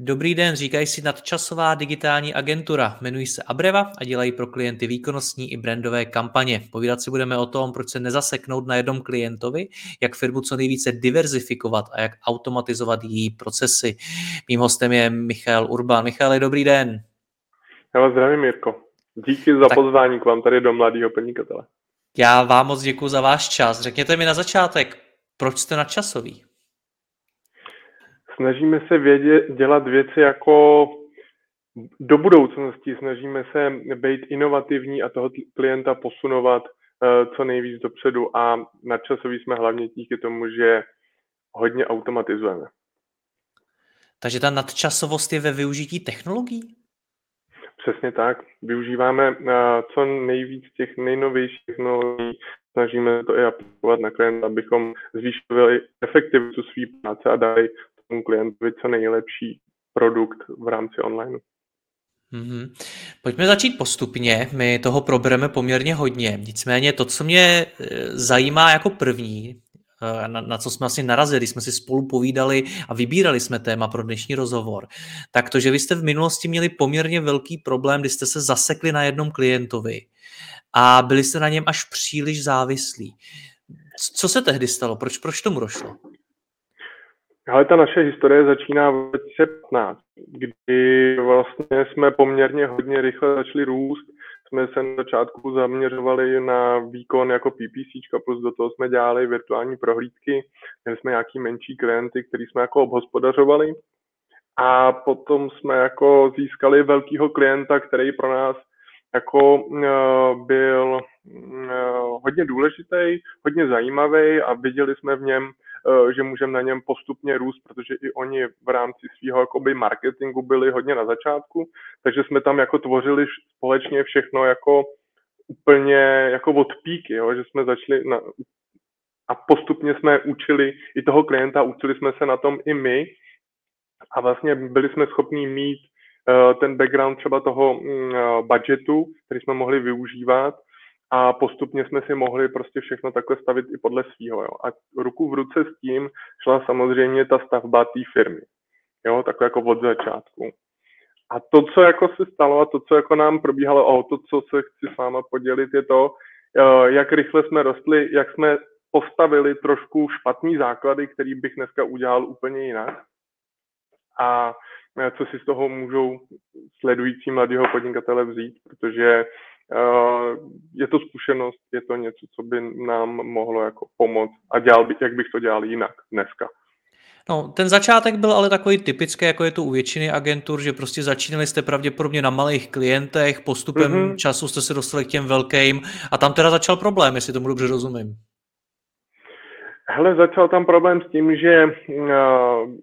Dobrý den, říkají si nadčasová digitální agentura. Jmenují se Abreva a dělají pro klienty výkonnostní i brandové kampaně. Povídat si budeme o tom, proč se nezaseknout na jednom klientovi, jak firmu co nejvíce diverzifikovat a jak automatizovat její procesy. Mým hostem je Michal Urban. Michale, dobrý den. Já vás zdravím, Mirko. Díky za tak... pozvání k vám tady do Mladého podnikatele. Já vám moc děkuji za váš čas. Řekněte mi na začátek, proč jste nadčasový? Snažíme se vědět, dělat věci jako do budoucnosti, snažíme se být inovativní a toho klienta posunovat uh, co nejvíc dopředu a nadčasový jsme hlavně díky tomu, že hodně automatizujeme. Takže ta nadčasovost je ve využití technologií? Přesně tak. Využíváme uh, co nejvíc těch nejnovějších technologií, snažíme to i aplikovat na klienta, abychom zvýšili efektivitu své práce a dali tomu klientovi co nejlepší produkt v rámci online. Mm-hmm. Pojďme začít postupně, my toho probereme poměrně hodně. Nicméně to, co mě e, zajímá jako první, e, na, na co jsme asi narazili, jsme si spolu povídali a vybírali jsme téma pro dnešní rozhovor, tak to, že vy jste v minulosti měli poměrně velký problém, kdy jste se zasekli na jednom klientovi a byli jste na něm až příliš závislí. Co se tehdy stalo? Proč, proč tomu došlo? Ale ta naše historie začíná v 2015, kdy vlastně jsme poměrně hodně rychle začali růst. Jsme se na začátku zaměřovali na výkon jako PPC, plus do toho jsme dělali virtuální prohlídky. Měli jsme nějaký menší klienty, který jsme jako obhospodařovali. A potom jsme jako získali velkého klienta, který pro nás jako uh, byl uh, hodně důležitý, hodně zajímavý a viděli jsme v něm Eh, že můžeme na něm postupně růst, protože i oni v rámci svého jakoby marketingu byli hodně na začátku, takže jsme tam jako tvořili společně všechno jako úplně jako od píky, jo, že jsme začali na, a postupně jsme učili i toho klienta, učili jsme se na tom i my. A vlastně byli jsme schopni mít uh, ten background třeba toho uh, budgetu, který jsme mohli využívat a postupně jsme si mohli prostě všechno takhle stavit i podle svého. A ruku v ruce s tím šla samozřejmě ta stavba té firmy. Jo, takhle jako od začátku. A to, co jako se stalo a to, co jako nám probíhalo a to, co se chci s váma podělit, je to, eh, jak rychle jsme rostli, jak jsme postavili trošku špatný základy, který bych dneska udělal úplně jinak. A eh, co si z toho můžou sledující mladého podnikatele vzít, protože je to zkušenost, je to něco, co by nám mohlo jako pomoct a dělal by, jak bych to dělal jinak dneska. No, ten začátek byl ale takový typický, jako je to u většiny agentur, že prostě začínali jste pravděpodobně na malých klientech, postupem mm-hmm. času jste se dostali k těm velkým a tam teda začal problém, jestli tomu dobře rozumím. Hele, začal tam problém s tím, že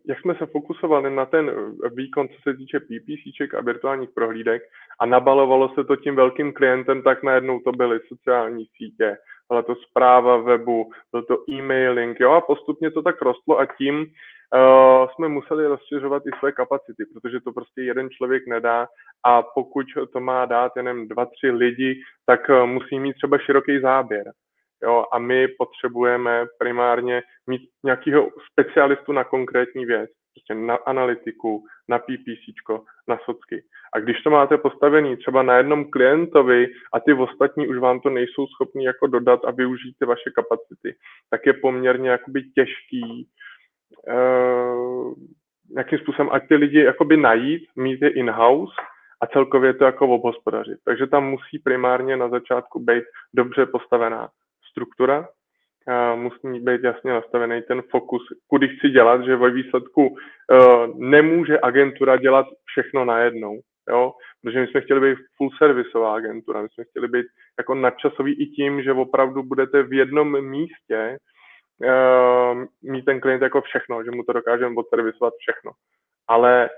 jak jsme se fokusovali na ten výkon, co se týče PPC a virtuálních prohlídek a nabalovalo se to tím velkým klientem, tak najednou to byly sociální sítě, byla to zpráva webu, byl to e-mailing, jo, a postupně to tak rostlo a tím uh, jsme museli rozšiřovat i své kapacity, protože to prostě jeden člověk nedá a pokud to má dát jenom dva, tři lidi, tak uh, musí mít třeba široký záběr. Jo, a my potřebujeme primárně mít nějakého specialistu na konkrétní věc, prostě na analytiku, na PPC, na socky. A když to máte postavený třeba na jednom klientovi a ty ostatní už vám to nejsou schopni jako dodat a využít ty vaše kapacity, tak je poměrně jakoby těžký uh, nějakým způsobem, ať ty lidi jakoby najít, mít je in-house a celkově to jako obhospodařit. Takže tam musí primárně na začátku být dobře postavená struktura, musí být jasně nastavený ten fokus, kudy chci dělat, že ve výsledku uh, nemůže agentura dělat všechno najednou. jo, protože my jsme chtěli být full servisová agentura, my jsme chtěli být jako nadčasový i tím, že opravdu budete v jednom místě uh, mít ten klient jako všechno, že mu to dokážeme odservisovat všechno. Ale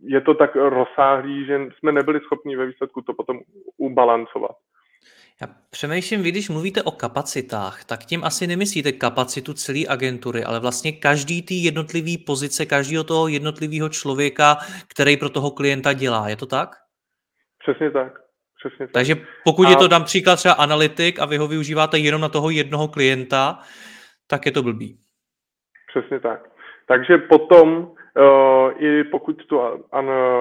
je to tak rozsáhlý, že jsme nebyli schopni ve výsledku to potom ubalancovat. Já přemýšlím, vy když mluvíte o kapacitách, tak tím asi nemyslíte kapacitu celé agentury, ale vlastně každý ty jednotlivý pozice, každého toho jednotlivého člověka, který pro toho klienta dělá. Je to tak? Přesně tak. Přesně tak. Takže pokud a... je to, dám příklad třeba analytik a vy ho využíváte jenom na toho jednoho klienta, tak je to blbý. Přesně tak. Takže potom I pokud tu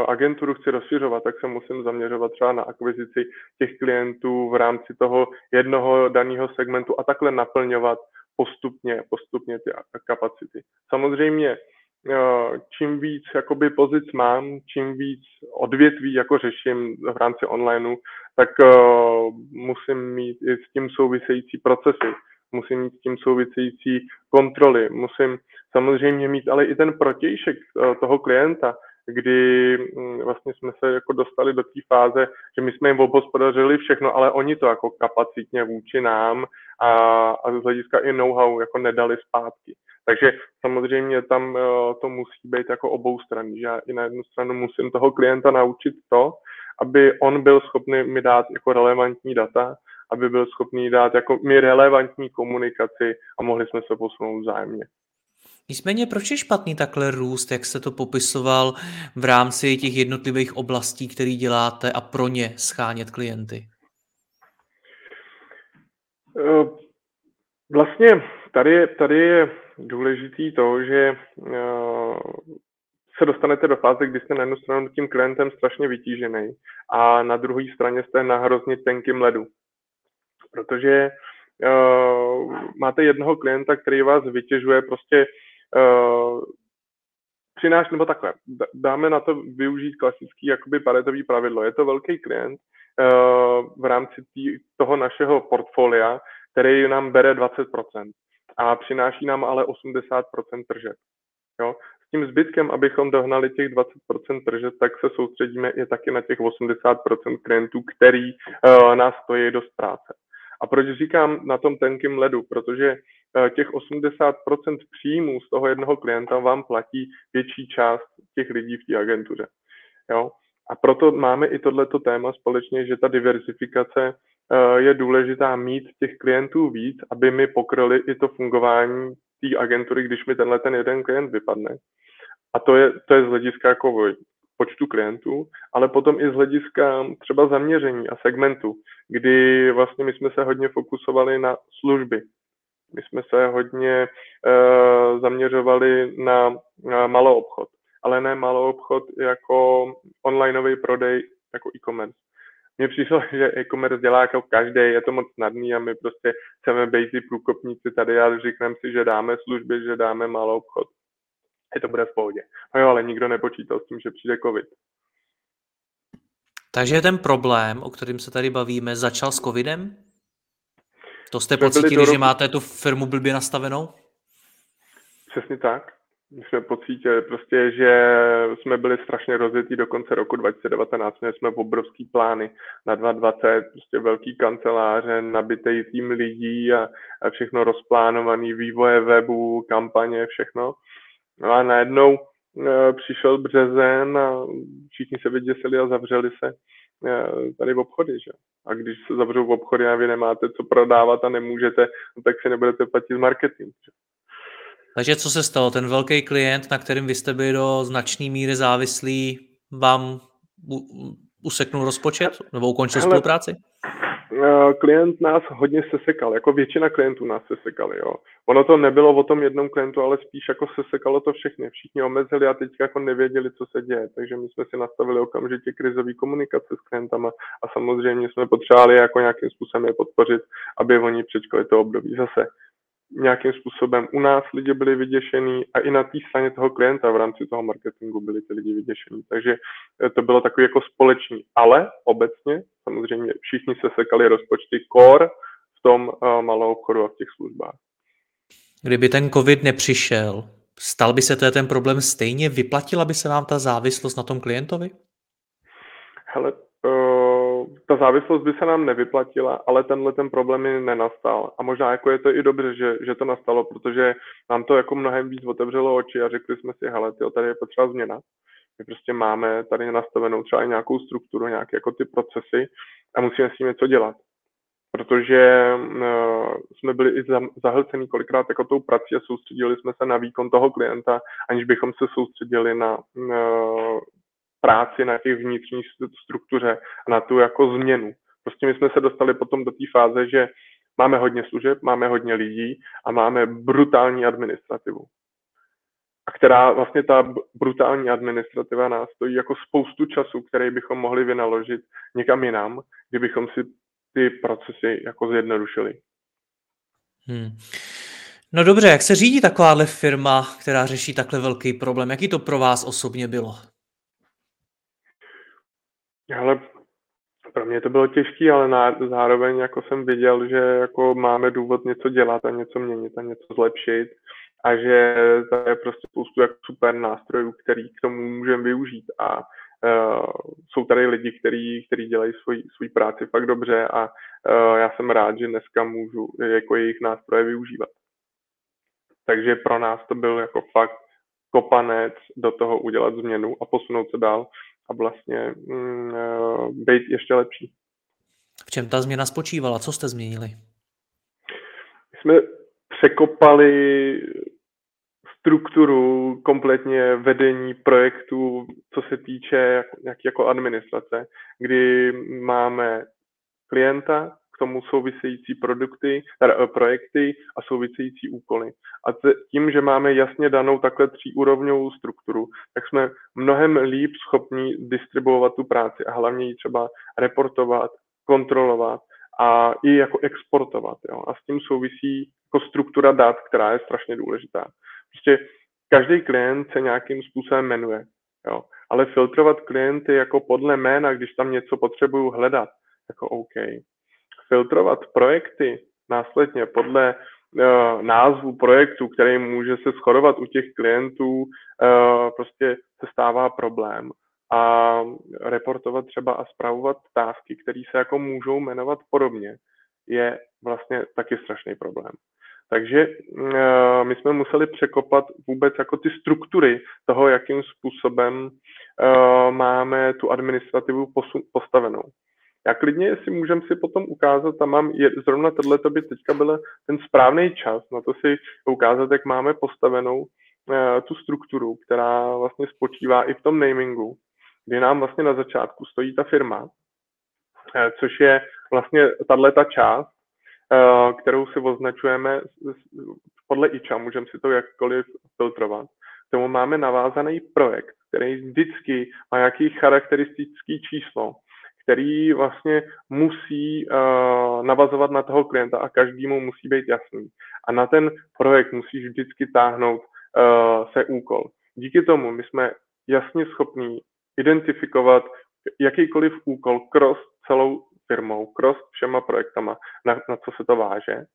agenturu chci rozšiřovat, tak se musím zaměřovat třeba na akvizici těch klientů v rámci toho jednoho daného segmentu a takhle naplňovat postupně, postupně ty kapacity. Samozřejmě uh, čím víc jakoby pozic mám, čím víc odvětví jako řeším v rámci onlineu, tak uh, musím mít i s tím související procesy musím mít s tím související kontroly, musím samozřejmě mít ale i ten protějšek eh, toho klienta, kdy mm, vlastně jsme se jako dostali do té fáze, že my jsme jim obhospodařili všechno, ale oni to jako kapacitně vůči nám a, a z hlediska i know-how jako nedali zpátky. Takže samozřejmě tam eh, to musí být jako obou stran, že já i na jednu stranu musím toho klienta naučit to, aby on byl schopný mi dát jako relevantní data aby byl schopný dát jako mi relevantní komunikaci a mohli jsme se posunout vzájemně. Nicméně, proč je špatný takhle růst, jak jste to popisoval v rámci těch jednotlivých oblastí, které děláte a pro ně schánět klienty? Eh, vlastně tady tady je důležitý to, že eh, se dostanete do fáze, kdy jste na jednu stranu tím klientem strašně vytížený a na druhé straně jste na hrozně tenkým ledu protože uh, máte jednoho klienta, který vás vytěžuje prostě přináš, nebo takhle, dáme na to využít klasický jakoby paretový pravidlo. Je to velký klient uh, v rámci tý, toho našeho portfolia, který nám bere 20% a přináší nám ale 80% tržeb. Jo? S tím zbytkem, abychom dohnali těch 20% tržeb, tak se soustředíme i taky na těch 80% klientů, který uh, nás stojí dost práce. A proč říkám na tom tenkým ledu? Protože eh, těch 80% příjmů z toho jednoho klienta vám platí větší část těch lidí v té agentuře. Jo? A proto máme i tohleto téma společně, že ta diversifikace eh, je důležitá mít těch klientů víc, aby mi pokryli i to fungování té agentury, když mi tenhle ten jeden klient vypadne. A to je, to je z hlediska jako počtu klientů, ale potom i z hlediska třeba zaměření a segmentu, kdy vlastně my jsme se hodně fokusovali na služby. My jsme se hodně uh, zaměřovali na, na malou obchod, ale ne malou obchod jako onlineový prodej, jako e-commerce. Mně přišlo, že e-commerce dělá jako každý, je to moc snadný a my prostě chceme být ty průkopníci tady a říkneme si, že dáme služby, že dáme malou obchod je to bude v pohodě. No jo, ale nikdo nepočítal s tím, že přijde covid. Takže ten problém, o kterým se tady bavíme, začal s covidem? To jste pocítili, že máte tu firmu blbě nastavenou? Přesně tak. My jsme pocítili prostě, že jsme byli strašně rozjetí do konce roku 2019. Měli jsme obrovský plány na 2020, prostě velký kanceláře, nabitý tým lidí a, a všechno rozplánovaný, vývoje webu, kampaně, všechno. No a najednou e, přišel březen a všichni se vyděsili a zavřeli se e, tady v obchody. Že? A když se zavřou v obchody a vy nemáte co prodávat a nemůžete, no tak si nebudete platit marketing. Že? Takže co se stalo? Ten velký klient, na kterým vy jste byli do značné míry závislí, vám useknul rozpočet nebo ukončil Hele, spolupráci? Eh, klient nás hodně sesekal, jako většina klientů nás sesekali, jo. Ono to nebylo o tom jednom klientu, ale spíš jako sesekalo to všechny. Všichni omezili a teď jako nevěděli, co se děje. Takže my jsme si nastavili okamžitě krizový komunikace s klientama a samozřejmě jsme potřebovali jako nějakým způsobem je podpořit, aby oni přečkali to období. Zase nějakým způsobem u nás lidi byli vyděšení a i na té straně toho klienta v rámci toho marketingu byli ty lidi vyděšení. Takže eh, to bylo takový jako společný. Ale obecně samozřejmě všichni se sekali rozpočty core v tom uh, malou obchodu a v těch službách. Kdyby ten covid nepřišel, Stal by se to ten problém stejně? Vyplatila by se vám ta závislost na tom klientovi? Hele, uh, ta závislost by se nám nevyplatila, ale tenhle ten problém mi nenastal. A možná jako je to i dobře, že, že to nastalo, protože nám to jako mnohem víc otevřelo oči a řekli jsme si, hele, tyjo, tady je potřeba změna. My prostě máme tady nastavenou třeba i nějakou strukturu, nějaké jako ty procesy a musíme s tím něco dělat protože uh, jsme byli i zahlcení kolikrát jako tou prací a soustředili jsme se na výkon toho klienta, aniž bychom se soustředili na uh, práci na těch vnitřní struktuře a na tu jako změnu. Prostě my jsme se dostali potom do té fáze, že máme hodně služeb, máme hodně lidí a máme brutální administrativu. A která vlastně ta brutální administrativa nás stojí jako spoustu času, který bychom mohli vynaložit někam jinam, kdybychom si ty procesy jako zjednodušili. Hmm. No dobře, jak se řídí takováhle firma, která řeší takhle velký problém? Jaký to pro vás osobně bylo? Ale pro mě to bylo těžké, ale na, zároveň jako jsem viděl, že jako máme důvod něco dělat a něco měnit a něco zlepšit a že to je prostě spoustu jako super nástrojů, který k tomu můžeme využít a Uh, jsou tady lidi, kteří dělají svoji, svoji práci fakt dobře a uh, já jsem rád, že dneska můžu jako jejich nástroje využívat. Takže pro nás to byl jako fakt kopanec do toho udělat změnu a posunout se dál a vlastně mm, uh, být ještě lepší. V čem ta změna spočívala? Co jste změnili? My jsme překopali strukturu kompletně vedení projektu, co se týče jak, jako administrace, kdy máme klienta, tomu související produkty, eh, projekty a související úkoly. A tím, že máme jasně danou takhle tříúrovňovou strukturu, tak jsme mnohem líp schopni distribuovat tu práci a hlavně ji třeba reportovat, kontrolovat a i jako exportovat. Jo. A s tím souvisí jako struktura dat, která je strašně důležitá. Prostě každý klient se nějakým způsobem jmenuje. Jo. Ale filtrovat klienty jako podle jména, když tam něco potřebuju hledat, jako OK. Filtrovat projekty následně podle uh, názvu projektu, který může se shodovat u těch klientů, uh, prostě se stává problém. A reportovat třeba a zpravovat tásky, které se jako můžou jmenovat podobně, je vlastně taky strašný problém. Takže uh, my jsme museli překopat vůbec jako ty struktury toho, jakým způsobem máme tu administrativu postavenou. Já klidně si můžem si potom ukázat, tam mám je, zrovna tohle to by teďka byl ten správný čas na to si ukázat, jak máme postavenou uh, tu strukturu, která vlastně spočívá i v tom namingu, kdy nám vlastně na začátku stojí ta firma, uh, což je vlastně tahle ta část, Eh, kterou si označujeme podle IČA, můžeme si to jakkoliv filtrovat. K tomu máme navázaný projekt, který vždycky má nějaký charakteristický číslo, který vlastně musí uh, navazovat na toho klienta a každému musí být jasný. A na ten projekt musíš vždycky táhnout uh, se úkol. Díky tomu my jsme jasně schopní identifikovat jakýkoliv úkol cross celou firmou, cross všema projektama, na, na co se to váže.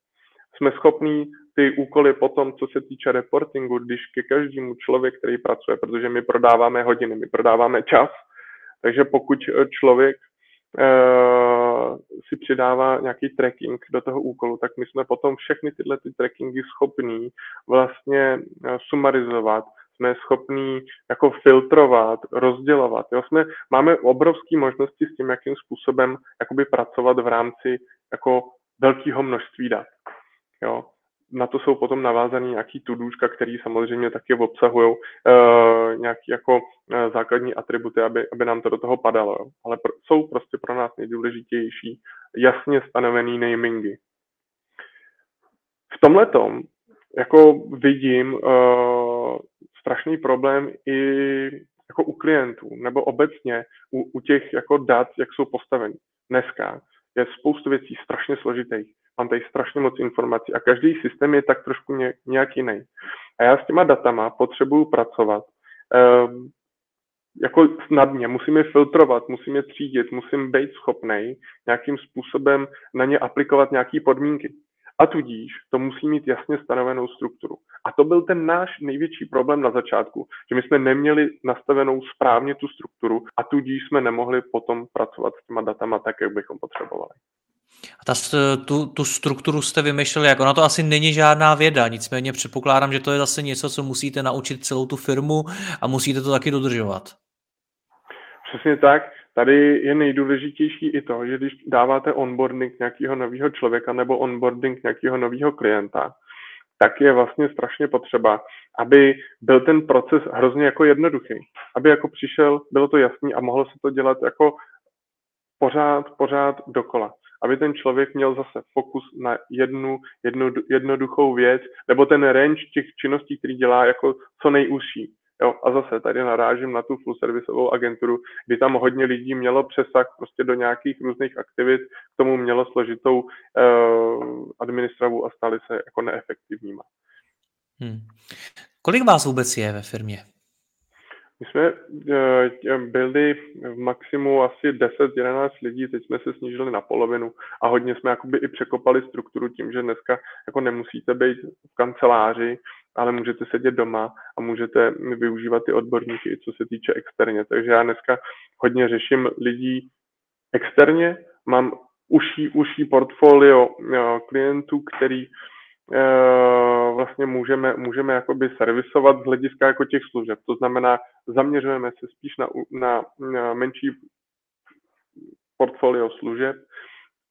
Jsme schopní ty úkoly potom, co se týče reportingu, když ke každému člověk, který pracuje, protože my prodáváme hodiny, my prodáváme čas, takže pokud člověk si přidává nějaký tracking do toho úkolu, tak my jsme potom všechny tyhle ty trackingy schopní vlastně uh, sumarizovat, jsme schopní jako filtrovat, rozdělovat. Jo? Jsme, máme obrovské možnosti s tím, jakým způsobem jakoby pracovat v rámci jako velkého množství dat. Jo? Na to jsou potom navázané nějaký tudůčka, které samozřejmě taky obsahují uh, nějaké jako uh, základní atributy, aby, aby nám to do toho padalo. Jo? Ale pr- jsou prostě pro nás nejdůležitější jasně stanovený namingy. V tomhle jako vidím uh, strašný problém i jako u klientů, nebo obecně u, u těch jako dat, jak jsou postaveny. Dneska je spoustu věcí strašně složitých. Mám tady strašně moc informací a každý systém je tak trošku ně, nějak jiný. A já s těma datama potřebuju pracovat um, jako snadně, musím je filtrovat, musím je třídit, musím být schopný nějakým způsobem na ně aplikovat nějaké podmínky. A tudíž to musí mít jasně stanovenou strukturu. A to byl ten náš největší problém na začátku, že my jsme neměli nastavenou správně tu strukturu a tudíž jsme nemohli potom pracovat s těma datama tak, jak bychom potřebovali. A ta, tu, tu strukturu jste vymýšleli, jako na to asi není žádná věda, nicméně předpokládám, že to je zase něco, co musíte naučit celou tu firmu a musíte to taky dodržovat. Přesně tak. Tady je nejdůležitější i to, že když dáváte onboarding nějakého nového člověka nebo onboarding nějakého nového klienta, tak je vlastně strašně potřeba, aby byl ten proces hrozně jako jednoduchý. Aby jako přišel, bylo to jasný a mohlo se to dělat jako pořád, pořád dokola. Aby ten člověk měl zase fokus na jednu, jednu jednoduchou věc, nebo ten range těch činností, který dělá jako co nejúžší. Jo, a zase tady narážím na tu full servisovou agenturu, kdy tam hodně lidí mělo přesah prostě do nějakých různých aktivit, k tomu mělo složitou uh, administravu a stali se jako neefektivníma. Hmm. Kolik vás vůbec je ve firmě? My jsme uh, byli v maximu asi 10-11 lidí, teď jsme se snížili na polovinu a hodně jsme jakoby i překopali strukturu tím, že dneska jako nemusíte být v kanceláři, ale můžete sedět doma a můžete využívat ty odborníky, co se týče externě. Takže já dneska hodně řeším lidí externě, mám užší, užší portfolio klientů, který eh, vlastně můžeme, můžeme jakoby servisovat z hlediska jako těch služeb. To znamená, zaměřujeme se spíš na, na menší portfolio služeb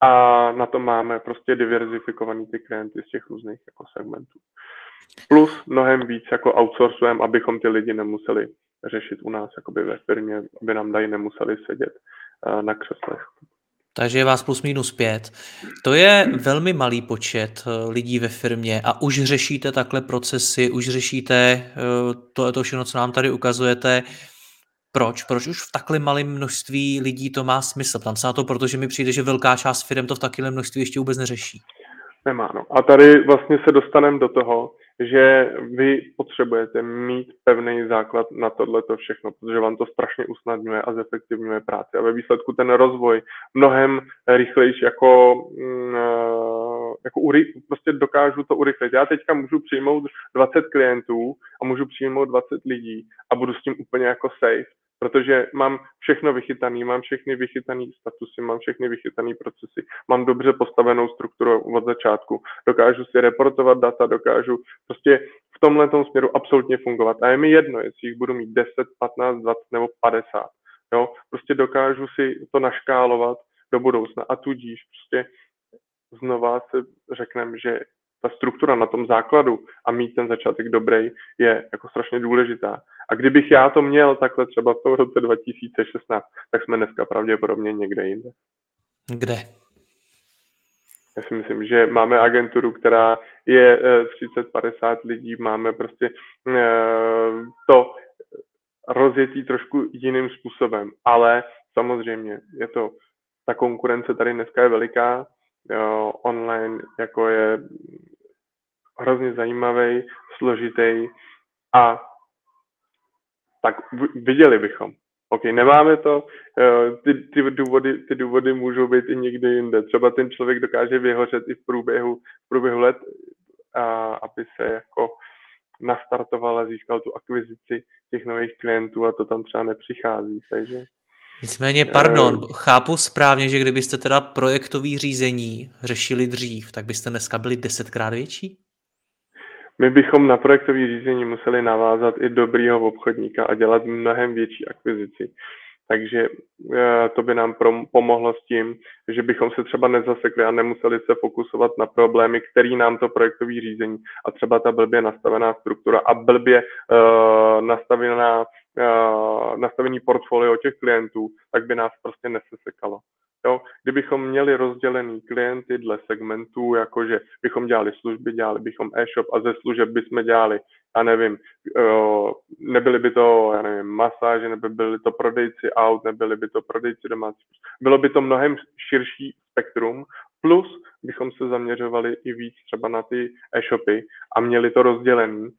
a na to máme prostě diverzifikovaný ty klienty z těch různých jako segmentů. Plus mnohem víc jako outsourcujeme, abychom ty lidi nemuseli řešit u nás jakoby ve firmě, aby nám dají nemuseli sedět uh, na křeslech. Takže je vás plus minus pět. To je velmi malý počet eh, lidí ve firmě a už řešíte takhle procesy, už řešíte eh, to, to všechno, co nám tady ukazujete. Proč? Proč už v takhle malém množství lidí to má smysl? Tam se na to, protože mi přijde, že velká část firm to v takovém množství ještě vůbec neřeší. Nemá, no. A tady vlastně se dostaneme do toho, že vy potřebujete mít pevný základ na tohleto všechno, protože vám to strašně usnadňuje a zefektivňuje práci. A ve výsledku ten rozvoj mnohem rychlejší jako, mm, eh, jako ury, prostě dokážu to urychlit. Já teďka můžu přijmout 20 klientů a můžu přijmout 20 lidí a budu s tím úplně jako safe protože mám všechno vychytané, mám všechny vychytané statusy, mám všechny vychytané procesy, mám dobře postavenou strukturu od začátku, dokážu si reportovat data, dokážu prostě v tomhle směru absolutně fungovat. A je mi jedno, jestli jich budu mít 10, 15, 20 nebo 50. Jo? Prostě dokážu si to naškálovat do budoucna a tudíž prostě znova se řekneme, že ta struktura na tom základu a mít ten začátek dobrý je jako strašně důležitá. A kdybych já to měl takhle třeba v tom roce 2016, tak jsme dneska pravděpodobně někde jinde. Kde? Já si myslím, že máme agenturu, která je 30-50 eh, lidí, máme prostě eh, to rozjetý trošku jiným způsobem, ale samozřejmě je to, ta konkurence tady dneska je veliká, online jako je hrozně zajímavý, složitý a tak viděli bychom. OK, nemáme to, eh, ty, ty, důvody, ty důvody můžou být i někde jinde. Třeba ten člověk dokáže vyhořet i v průběhu, v průběhu let, a, aby se jako nastartoval a získal tu akvizici těch nových klientů a to tam třeba nepřichází. Takže Nicméně, pardon, chápu správně, že kdybyste teda projektový řízení řešili dřív, tak byste dneska byli desetkrát větší? My bychom na projektové řízení museli navázat i dobrýho obchodníka a dělat mnohem větší akvizici. Takže eh, to by nám pomohlo s tím, že bychom se třeba nezasekli a nemuseli se fokusovat na problémy, který nám to projektové řízení a třeba ta blbě nastavená struktura a blbě uh, nastavená, uh, nastavený portfolio těch klientů, tak by nás prostě nesesekalo. Jo? Kdybychom měli rozdělený klienty dle segmentů, jakože bychom dělali služby, dělali bychom e-shop a ze služeb bychom dělali, já nevím, nebyly by to, já nevím, masáže, nebo byly to prodejci aut, nebyly by to prodejci domácí. Bylo by to mnohem širší spektrum, plus bychom se zaměřovali i víc třeba na ty e-shopy a měli to rozdělený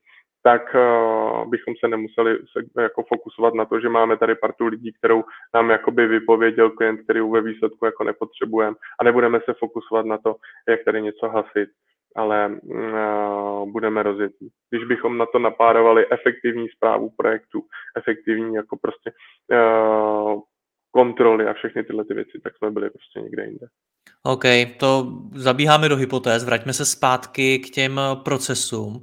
tak uh, bychom se nemuseli se, jako fokusovat na to, že máme tady partu lidí, kterou nám jakoby vypověděl klient, který ve výsledku jako nepotřebujeme a nebudeme se fokusovat na to, jak tady něco hasit. ale uh, budeme rozjetí. Když bychom na to napárovali efektivní zprávu projektu, efektivní jako prostě uh, kontroly a všechny tyhle ty věci, tak jsme byli prostě někde jinde. OK, to zabíháme do hypotéz, vraťme se zpátky k těm procesům.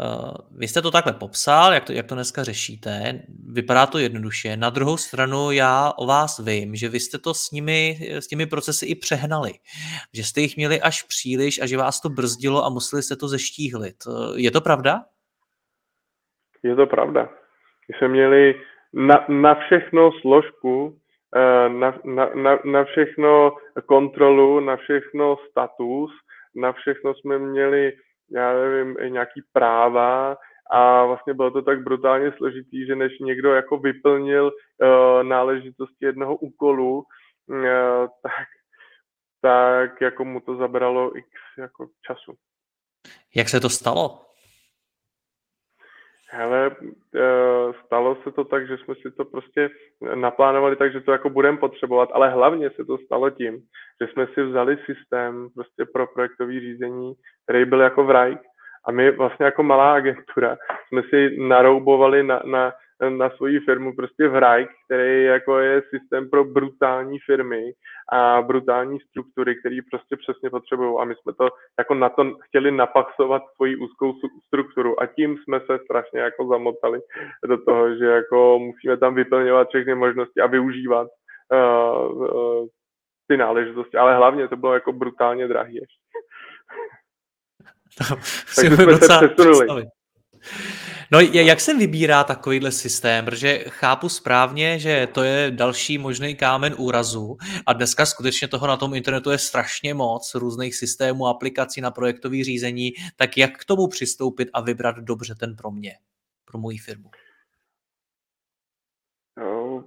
Eh, vy jste to takhle popsal, jak to, jak to dneska řešíte, vypadá to jednoduše. Na druhou stranu já o vás vím, že vy jste to s nimi, s těmi procesy i přehnali. Že jste jich měli až příliš a že vás to brzdilo a museli jste to zeštíhlit. Eh, je to pravda? Je to pravda. My jsme měli na, na všechno složku, na, na, na, na všechno kontrolu, na všechno status, na všechno jsme měli já nevím, nějaký práva a vlastně bylo to tak brutálně složitý, že než někdo jako vyplnil uh, náležitosti jednoho úkolu, uh, tak, tak jako mu to zabralo x jako času. Jak se to stalo? Hele, eh, stalo se to tak, že jsme si to prostě naplánovali tak, že to jako budeme potřebovat, ale hlavně se to stalo tím, že jsme si vzali systém prostě pro projektové řízení, který byl jako v a my vlastně jako malá agentura jsme si naroubovali na, na na svoji firmu prostě v RIKE, který jako je systém pro brutální firmy a brutální struktury, který prostě přesně potřebují. A my jsme to jako na to chtěli napaxovat svoji úzkou strukturu a tím jsme se strašně jako zamotali do toho, že jako musíme tam vyplňovat všechny možnosti a využívat uh, uh, ty náležitosti. Ale hlavně to bylo jako brutálně drahý ještě. Takže jsme se přesunuli. Představit. No jak se vybírá takovýhle systém? Protože chápu správně, že to je další možný kámen úrazu a dneska skutečně toho na tom internetu je strašně moc různých systémů, aplikací na projektové řízení, tak jak k tomu přistoupit a vybrat dobře ten pro mě, pro moji firmu? No,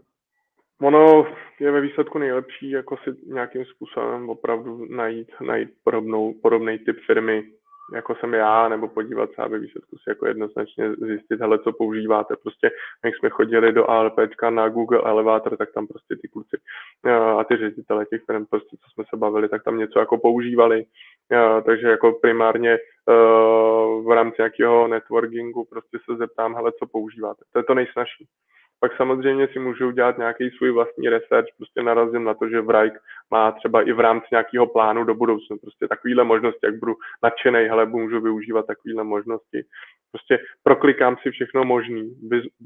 ono je ve výsledku nejlepší jako si nějakým způsobem opravdu najít, najít podobnou, podobný typ firmy, jako jsem já, nebo podívat se a ve výsledku si jako jednoznačně zjistit, hele, co používáte. Prostě, jak jsme chodili do ALPčka na Google Elevator, tak tam prostě ty kluci eh, a ty ředitele těch firm, prostě, co jsme se bavili, tak tam něco jako používali. Eh, takže jako primárně eh, v rámci nějakého networkingu prostě se zeptám, hele, co používáte. To je to nejsnažší. Pak samozřejmě si můžu udělat nějaký svůj vlastní research, prostě narazím na to, že Vrajk má třeba i v rámci nějakého plánu do budoucna prostě takovýhle možnosti, jak budu nadšený, hele, můžu využívat takovýhle možnosti. Prostě proklikám si všechno možný.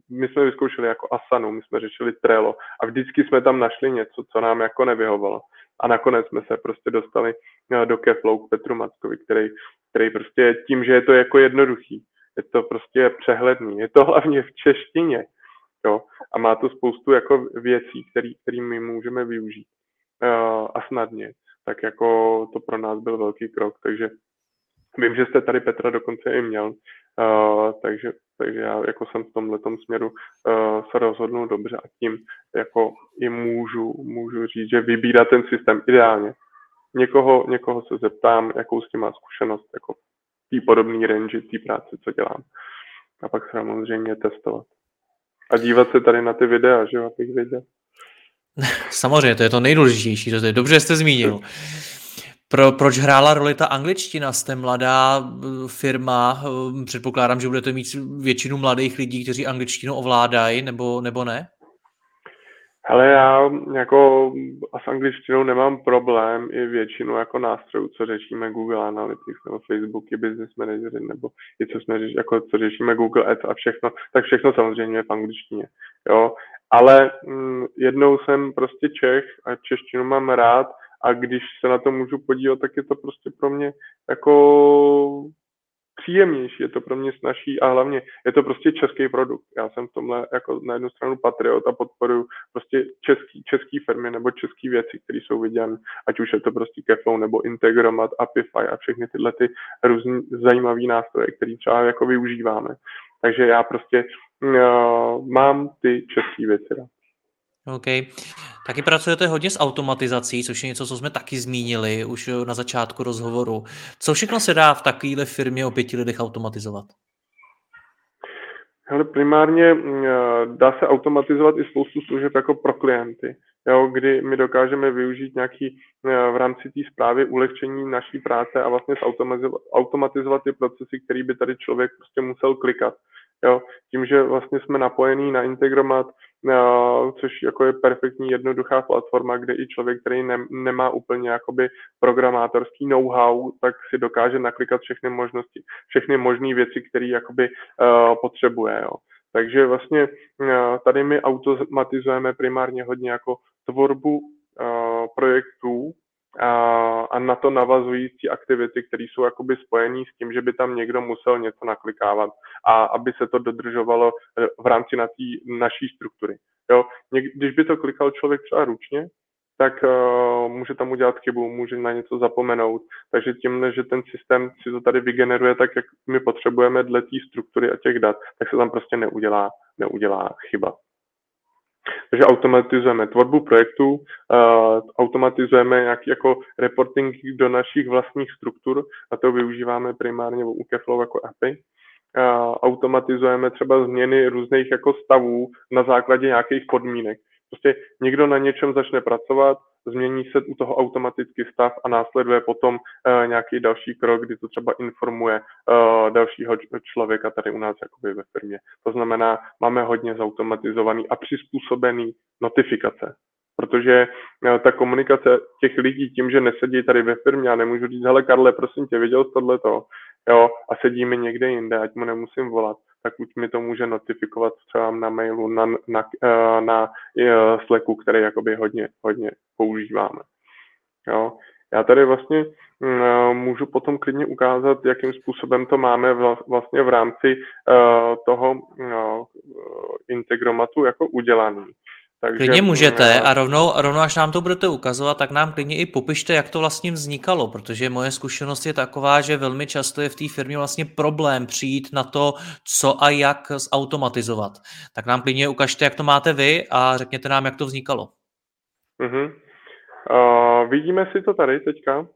My jsme vyzkoušeli jako Asanu, my jsme řešili Trello a vždycky jsme tam našli něco, co nám jako nevyhovalo. A nakonec jsme se prostě dostali eh, do Keflow k Petru Mackovi, který, který prostě tím, že je to jako jednoduchý, je to prostě přehledný, je to hlavně v češtině, Jo? A má to spoustu jako věcí, které my můžeme využít uh, a snadně. Tak jako to pro nás byl velký krok, takže vím, že jste tady Petra dokonce i měl, uh, takže, takže já jako jsem v tomhle směru uh, se rozhodnul dobře a tím jako i můžu, můžu říct, že vybírat ten systém ideálně. Někoho, někoho se zeptám, jakou s tím má zkušenost, jako tý podobný range, té práce, co dělám. A pak samozřejmě testovat. A dívat se tady na ty videa, že jo, abych věděl. Samozřejmě, to je to nejdůležitější, to je dobře jste zmínil. Pro, proč hrála roli ta angličtina? Jste mladá eh, firma, eh, předpokládám, že budete mít většinu mladých lidí, kteří angličtinu ovládají, nebo, nebo ne? Ale já jako s angličtinou nemám problém i většinu jako nástrojů, co řešíme Google Analytics nebo Facebooky, Business Manager nebo i co jsme řeš, jako co řešíme Google Ads a všechno, tak všechno samozřejmě je v angličtině, jo. Ale mm, jednou jsem prostě Čech a češtinu mám rád a když se na to můžu podívat, tak je to prostě pro mě jako příjemnější, je to pro mě snažší a hlavně je to prostě český produkt. Já jsem v tomhle jako na jednu stranu patriot a podporuji prostě český, český firmy nebo české věci, které jsou viděné, ať už je to prostě Keflow nebo Integromat, Apify a všechny tyhle ty různé zajímavé nástroje, které třeba jako využíváme. Takže já prostě uh, mám ty české věci rád. OK. Taky pracujete hodně s automatizací, což je něco, co jsme taky zmínili už na začátku rozhovoru. Co všechno se dá v takovéhle firmě o pěti lidech automatizovat? Hele, primárně mm, dá se automatizovat i spoustu služeb jako pro klienty. jo, kdy my dokážeme využít nějaký eh, v rámci té zprávy ulehčení naší práce a vlastně automatizovat ty procesy, který by tady člověk prostě musel klikat. Jo, tím, že vlastně jsme napojení na Integromat, což jako je perfektní jednoduchá platforma, kde i člověk, který ne, nemá úplně jakoby programátorský know-how, tak si dokáže naklikat všechny možnosti, všechny možné věci, které jakoby uh, potřebuje. Jo. Takže vlastně uh, tady my automatizujeme primárně hodně jako tvorbu uh, projektů a, a na to navazující aktivity, které jsou jakoby spojené s tím, že by tam někdo musel něco naklikávat a aby se to dodržovalo eh, v rámci na tý, naší struktury. Jo? Když by to klikal člověk třeba ručně, tak uh, může tam udělat chybu, může na něco zapomenout. Takže tím, že ten systém si to tady vygeneruje tak, jak my potřebujeme dle té struktury a těch dat, tak se tam prostě neudělá, neudělá chyba. Takže automatizujeme tvorbu projektů, automatizujeme nějaký jako reporting do našich vlastních struktur a to využíváme primárně u Keflow jako API. Automatizujeme třeba změny různých jako stavů na základě nějakých podmínek. Prostě někdo na něčem začne pracovat, změní se u toho automaticky stav a následuje potom uh, nějaký další krok, kdy to třeba informuje uh, dalšího člověka tady u nás jakoby ve firmě. To znamená, máme hodně zautomatizovaný a přizpůsobený notifikace. Protože uh, ta komunikace těch lidí tím, že nesedí tady ve firmě a nemůžu říct, hele Karle, prosím tě, viděl jsi tohleto, jo, a sedíme někde jinde, ať mu nemusím volat, tak už mi to může notifikovat třeba na mailu, na, na, na, eh, na eh, Slacku, který jakoby hodně, hodně používáme. Jo. Já tady vlastně mm, eh, můžu potom klidně ukázat, jakým způsobem to máme vlastně v rámci toho integromatu jako udělaný. Takže, klidně můžete a rovnou, rovnou, až nám to budete ukazovat, tak nám klidně i popište, jak to vlastně vznikalo, protože moje zkušenost je taková, že velmi často je v té firmě vlastně problém přijít na to, co a jak zautomatizovat. Tak nám klidně ukažte, jak to máte vy a řekněte nám, jak to vznikalo. Uh-huh. Uh, vidíme si to tady teďka?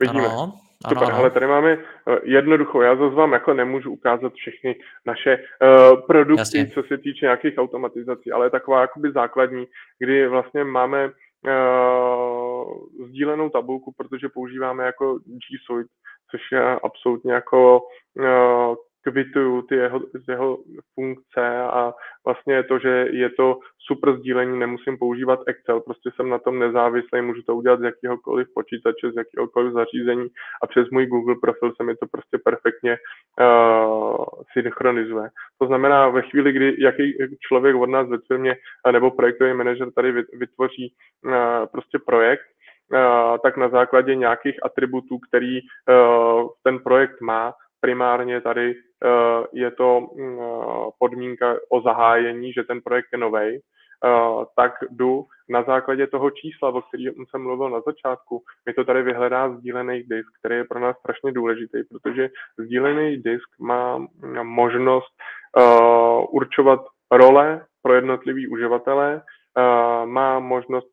Vidíme. Ano. Super, ano, ano. ale tady máme uh, jednoduchou, já zase vám jako nemůžu ukázat všechny naše uh, produkty, Jasně. co se týče nějakých automatizací, ale taková jakoby základní, kdy vlastně máme uh, sdílenou tabulku, protože používáme jako G Suite, což je absolutně jako uh, kvituju ty jeho, jeho funkce a vlastně to, že je to super sdílení, nemusím používat Excel, prostě jsem na tom nezávislý, můžu to udělat z jakéhokoliv počítače, z jakéhokoliv zařízení a přes můj Google profil se mi to prostě perfektně uh, synchronizuje. To znamená, ve chvíli, kdy jaký člověk od nás ve firmě nebo projektový manažer tady vytvoří uh, prostě projekt, uh, tak na základě nějakých atributů, který uh, ten projekt má, primárně tady eh, je to mm, eh, podmínka o zahájení, že ten projekt je nový, eh, tak jdu na základě toho čísla, o kterém jsem mluvil na začátku, mi to tady vyhledá sdílený disk, který je pro nás strašně důležitý, protože sdílený disk má mm, možnost určovat role pro jednotlivý uživatele, má možnost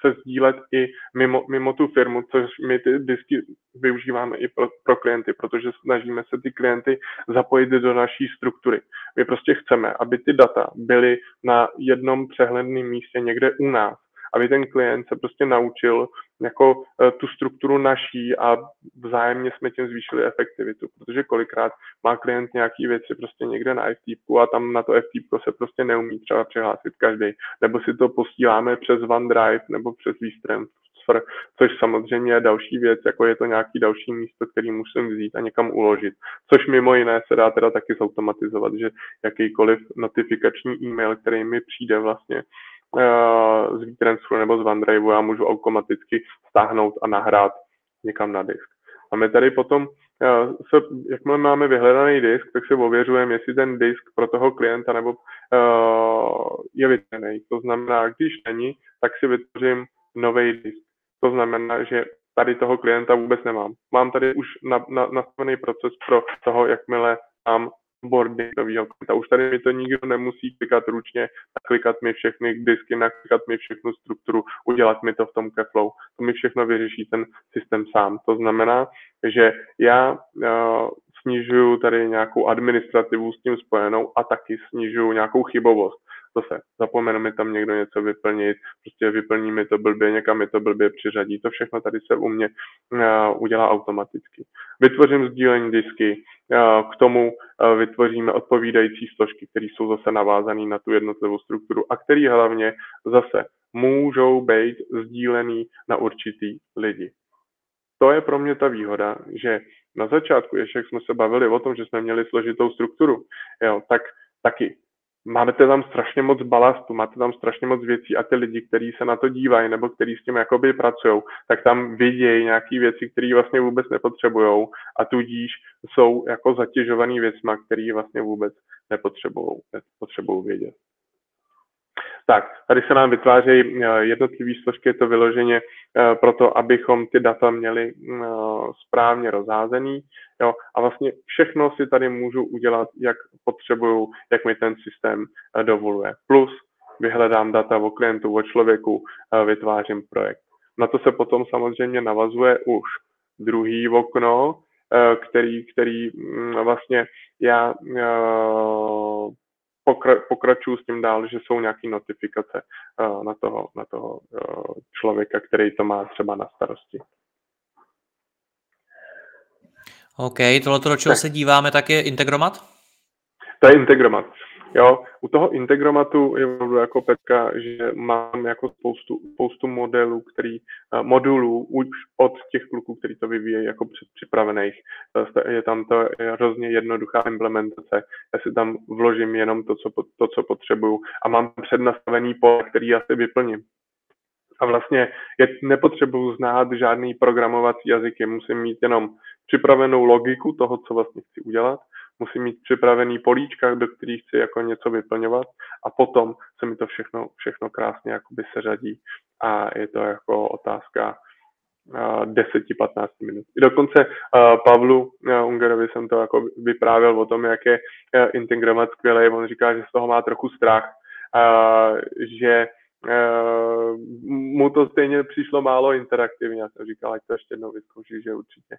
se sdílet i mimo, mimo tu firmu, což my ty disky využíváme i pro, pro klienty, protože snažíme se ty klienty zapojit do naší struktury. My prostě chceme, aby ty data byly na jednom přehledném místě někde u nás, aby ten klient se prostě naučil jako e, tu strukturu naší a vzájemně jsme tím zvýšili efektivitu, protože kolikrát má klient nějaký věci prostě někde na FTP a tam na to FTP se prostě neumí třeba přihlásit každý, nebo si to posíláme přes OneDrive nebo přes vStransfer, což samozřejmě je další věc, jako je to nějaký další místo, který musím vzít a někam uložit, což mimo jiné se dá teda taky zautomatizovat, že jakýkoliv notifikační e-mail, který mi přijde vlastně Eh, z WeTransferu nebo z OneDrive já můžu automaticky stáhnout a nahrát někam na disk. A my tady potom, eh, se, jakmile máme vyhledaný disk, tak si ověřujeme, jestli ten disk pro toho klienta nebo uh, je vytvořený. To znamená, když není, tak si vytvořím nový disk. To znamená, že tady toho klienta vůbec nemám. Mám tady už na, na, nastavený proces pro toho, jakmile mám boardy nového klienta. Už tady mi to nikdo nemusí klikat ručně, naklikat mi všechny disky, naklikat mi všechnu strukturu, udělat mi to v tom Keflow. To mi všechno vyřeší ten systém sám. To znamená, že já uh, snižuju tady nějakou administrativu s tím spojenou a taky snižuju nějakou chybovost. Zase zapomenu mi tam někdo něco vyplnit, prostě vyplní mi to blbě, někam mi to blbě přiřadí. To všechno tady se u mě uh, udělá automaticky. Vytvořím sdílení disky, uh, k tomu uh, vytvoříme odpovídající složky, které jsou zase navázané na tu jednotlivou strukturu a které hlavně zase můžou být sdílený na určitý lidi. To je pro mě ta výhoda, že na začátku, ještě jak jsme se bavili o tom, že jsme měli složitou strukturu, jo, tak taky máte tam strašně moc balastu, máte tam strašně moc věcí a ty lidi, kteří se na to dívají nebo kteří s tím jakoby pracují, tak tam vidějí nějaké věci, které vlastně vůbec nepotřebují a tudíž jsou jako zatěžovaný věcma, které vlastně vůbec nepotřebují vědět. Tak, tady se nám vytvářejí eh, jednotlivé složky, je to vyloženě eh, proto, abychom ty data měli eh, správně rozházený. Jo, a vlastně všechno si tady můžu udělat, jak potřebuju, jak mi ten systém dovoluje. Plus vyhledám data o klientu, o člověku, vytvářím projekt. Na to se potom samozřejmě navazuje už druhý okno, který, který mm, vlastně já pokra- pokračuju s tím dál, že jsou nějaké notifikace uh, na toho, na toho uh, člověka, který to má třeba na starosti. OK, tohle, do čeho tak. se díváme, tak je Integromat? To je Integromat. Jo, u toho integromatu je opravdu jako Petka, že mám jako spoustu, spoustu modelů, který, eh, modulů už od těch kluků, který to vyvíjejí jako připravených. Je tam to je hrozně jednoduchá implementace. Já si tam vložím jenom to, co, to, co potřebuju a mám přednastavený pole, který já si vyplním. A vlastně je, nepotřebuju znát žádný programovací jazyky, musím mít jenom připravenou logiku toho, co vlastně chci udělat musím mít připravený políčka, do kterých chci jako něco vyplňovat a potom se mi to všechno, všechno krásně jakoby seřadí a je to jako otázka 10-15 minut. I dokonce uh, Pavlu uh, Ungerovi jsem to jako vyprávěl o tom, jak je uh, integrovat skvělý. On říká, že z toho má trochu strach, že mu to stejně přišlo málo interaktivně. Já jsem říkal, ať to ještě jednou vyzkouší, že určitě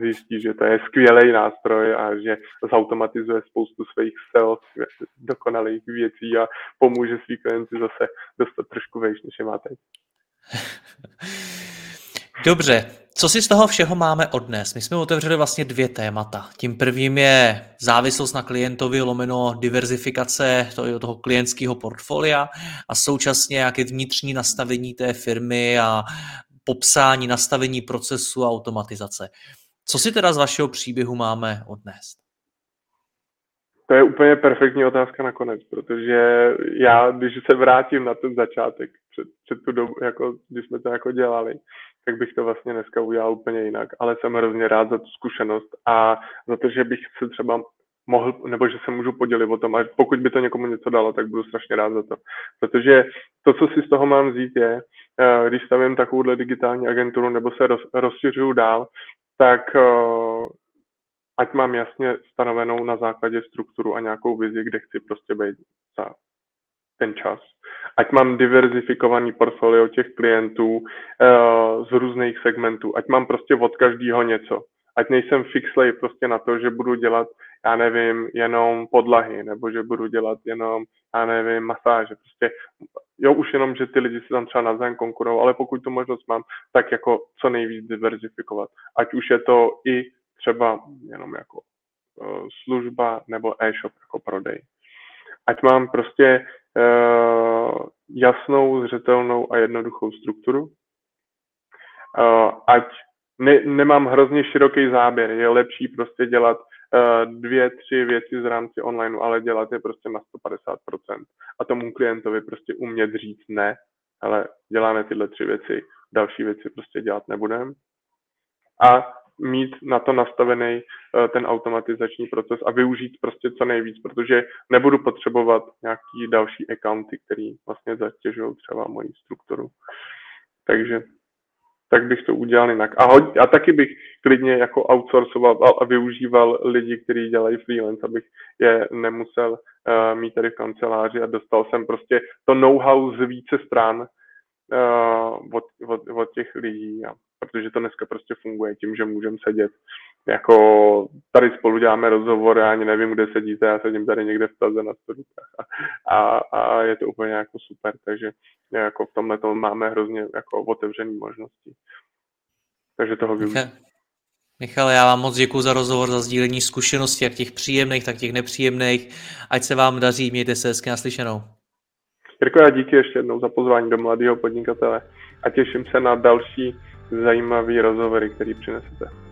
zjistí, že to je skvělý nástroj a že zautomatizuje spoustu svých self dokonalých věcí a pomůže svý klienty zase dostat trošku vejš, než je má teď. Dobře, co si z toho všeho máme odnes? My jsme otevřeli vlastně dvě témata. Tím prvním je závislost na klientovi, lomeno diverzifikace toho, toho klientského portfolia a současně nějaké vnitřní nastavení té firmy a popsání, nastavení procesu a automatizace. Co si teda z vašeho příběhu máme odnést? To je úplně perfektní otázka nakonec, protože já, když se vrátím na ten začátek, před, před tu dobu, jako, když jsme to jako dělali, tak bych to vlastně dneska udělal úplně jinak. Ale jsem hrozně rád za tu zkušenost a za to, že bych se třeba mohl, nebo že se můžu podělit o tom a pokud by to někomu něco dalo, tak budu strašně rád za to. Protože to, co si z toho mám vzít, je, když stavím takovouhle digitální agenturu nebo se roz, rozšiřuju dál, tak eh, ať mám jasně stanovenou na základě strukturu a nějakou vizi, kde chci prostě být za ten čas. Ať mám diverzifikovaný portfolio těch klientů uh, z různých segmentů, ať mám prostě od každého něco. Ať nejsem fixlej prostě na to, že budu dělat já nevím, jenom podlahy, nebo že budu dělat jenom, já nevím, masáže. Prostě, jo, už jenom, že ty lidi si tam třeba navzájem konkurují, ale pokud tu možnost mám, tak jako co nejvíc diverzifikovat. Ať už je to i třeba jenom jako uh, služba nebo e-shop jako prodej. Ať mám prostě uh, jasnou, zřetelnou a jednoduchou strukturu. Uh, ať ne, nemám hrozně široký záběr. Je lepší prostě dělat dvě, tři věci z rámci online, ale dělat je prostě na 150%. A tomu klientovi prostě umět říct ne, ale děláme tyhle tři věci, další věci prostě dělat nebudeme. A mít na to nastavený uh, ten automatizační proces a využít prostě co nejvíc, protože nebudu potřebovat nějaký další accounty, který vlastně zatěžují třeba moji strukturu. Takže tak bych to udělal jinak. A, ho, a taky bych klidně jako outsourcoval a, a využíval lidi, kteří dělají freelance, abych je nemusel uh, mít tady v kanceláři a dostal jsem prostě to know-how z více stran uh, od, od, od těch lidí, a, protože to dneska prostě funguje tím, že můžeme sedět jako tady spolu děláme rozhovor, já ani nevím, kde sedíte, já sedím tady někde v Praze na studukách a, a, a, je to úplně jako super, takže jako v tomhle tom máme hrozně jako otevřený možnosti. Takže toho využiju. Michal, já vám moc děkuji za rozhovor, za sdílení zkušeností, jak těch příjemných, tak těch nepříjemných. Ať se vám daří, mějte se hezky naslyšenou. Jirko, já díky ještě jednou za pozvání do mladého podnikatele a těším se na další zajímavý rozhovory, který přinesete.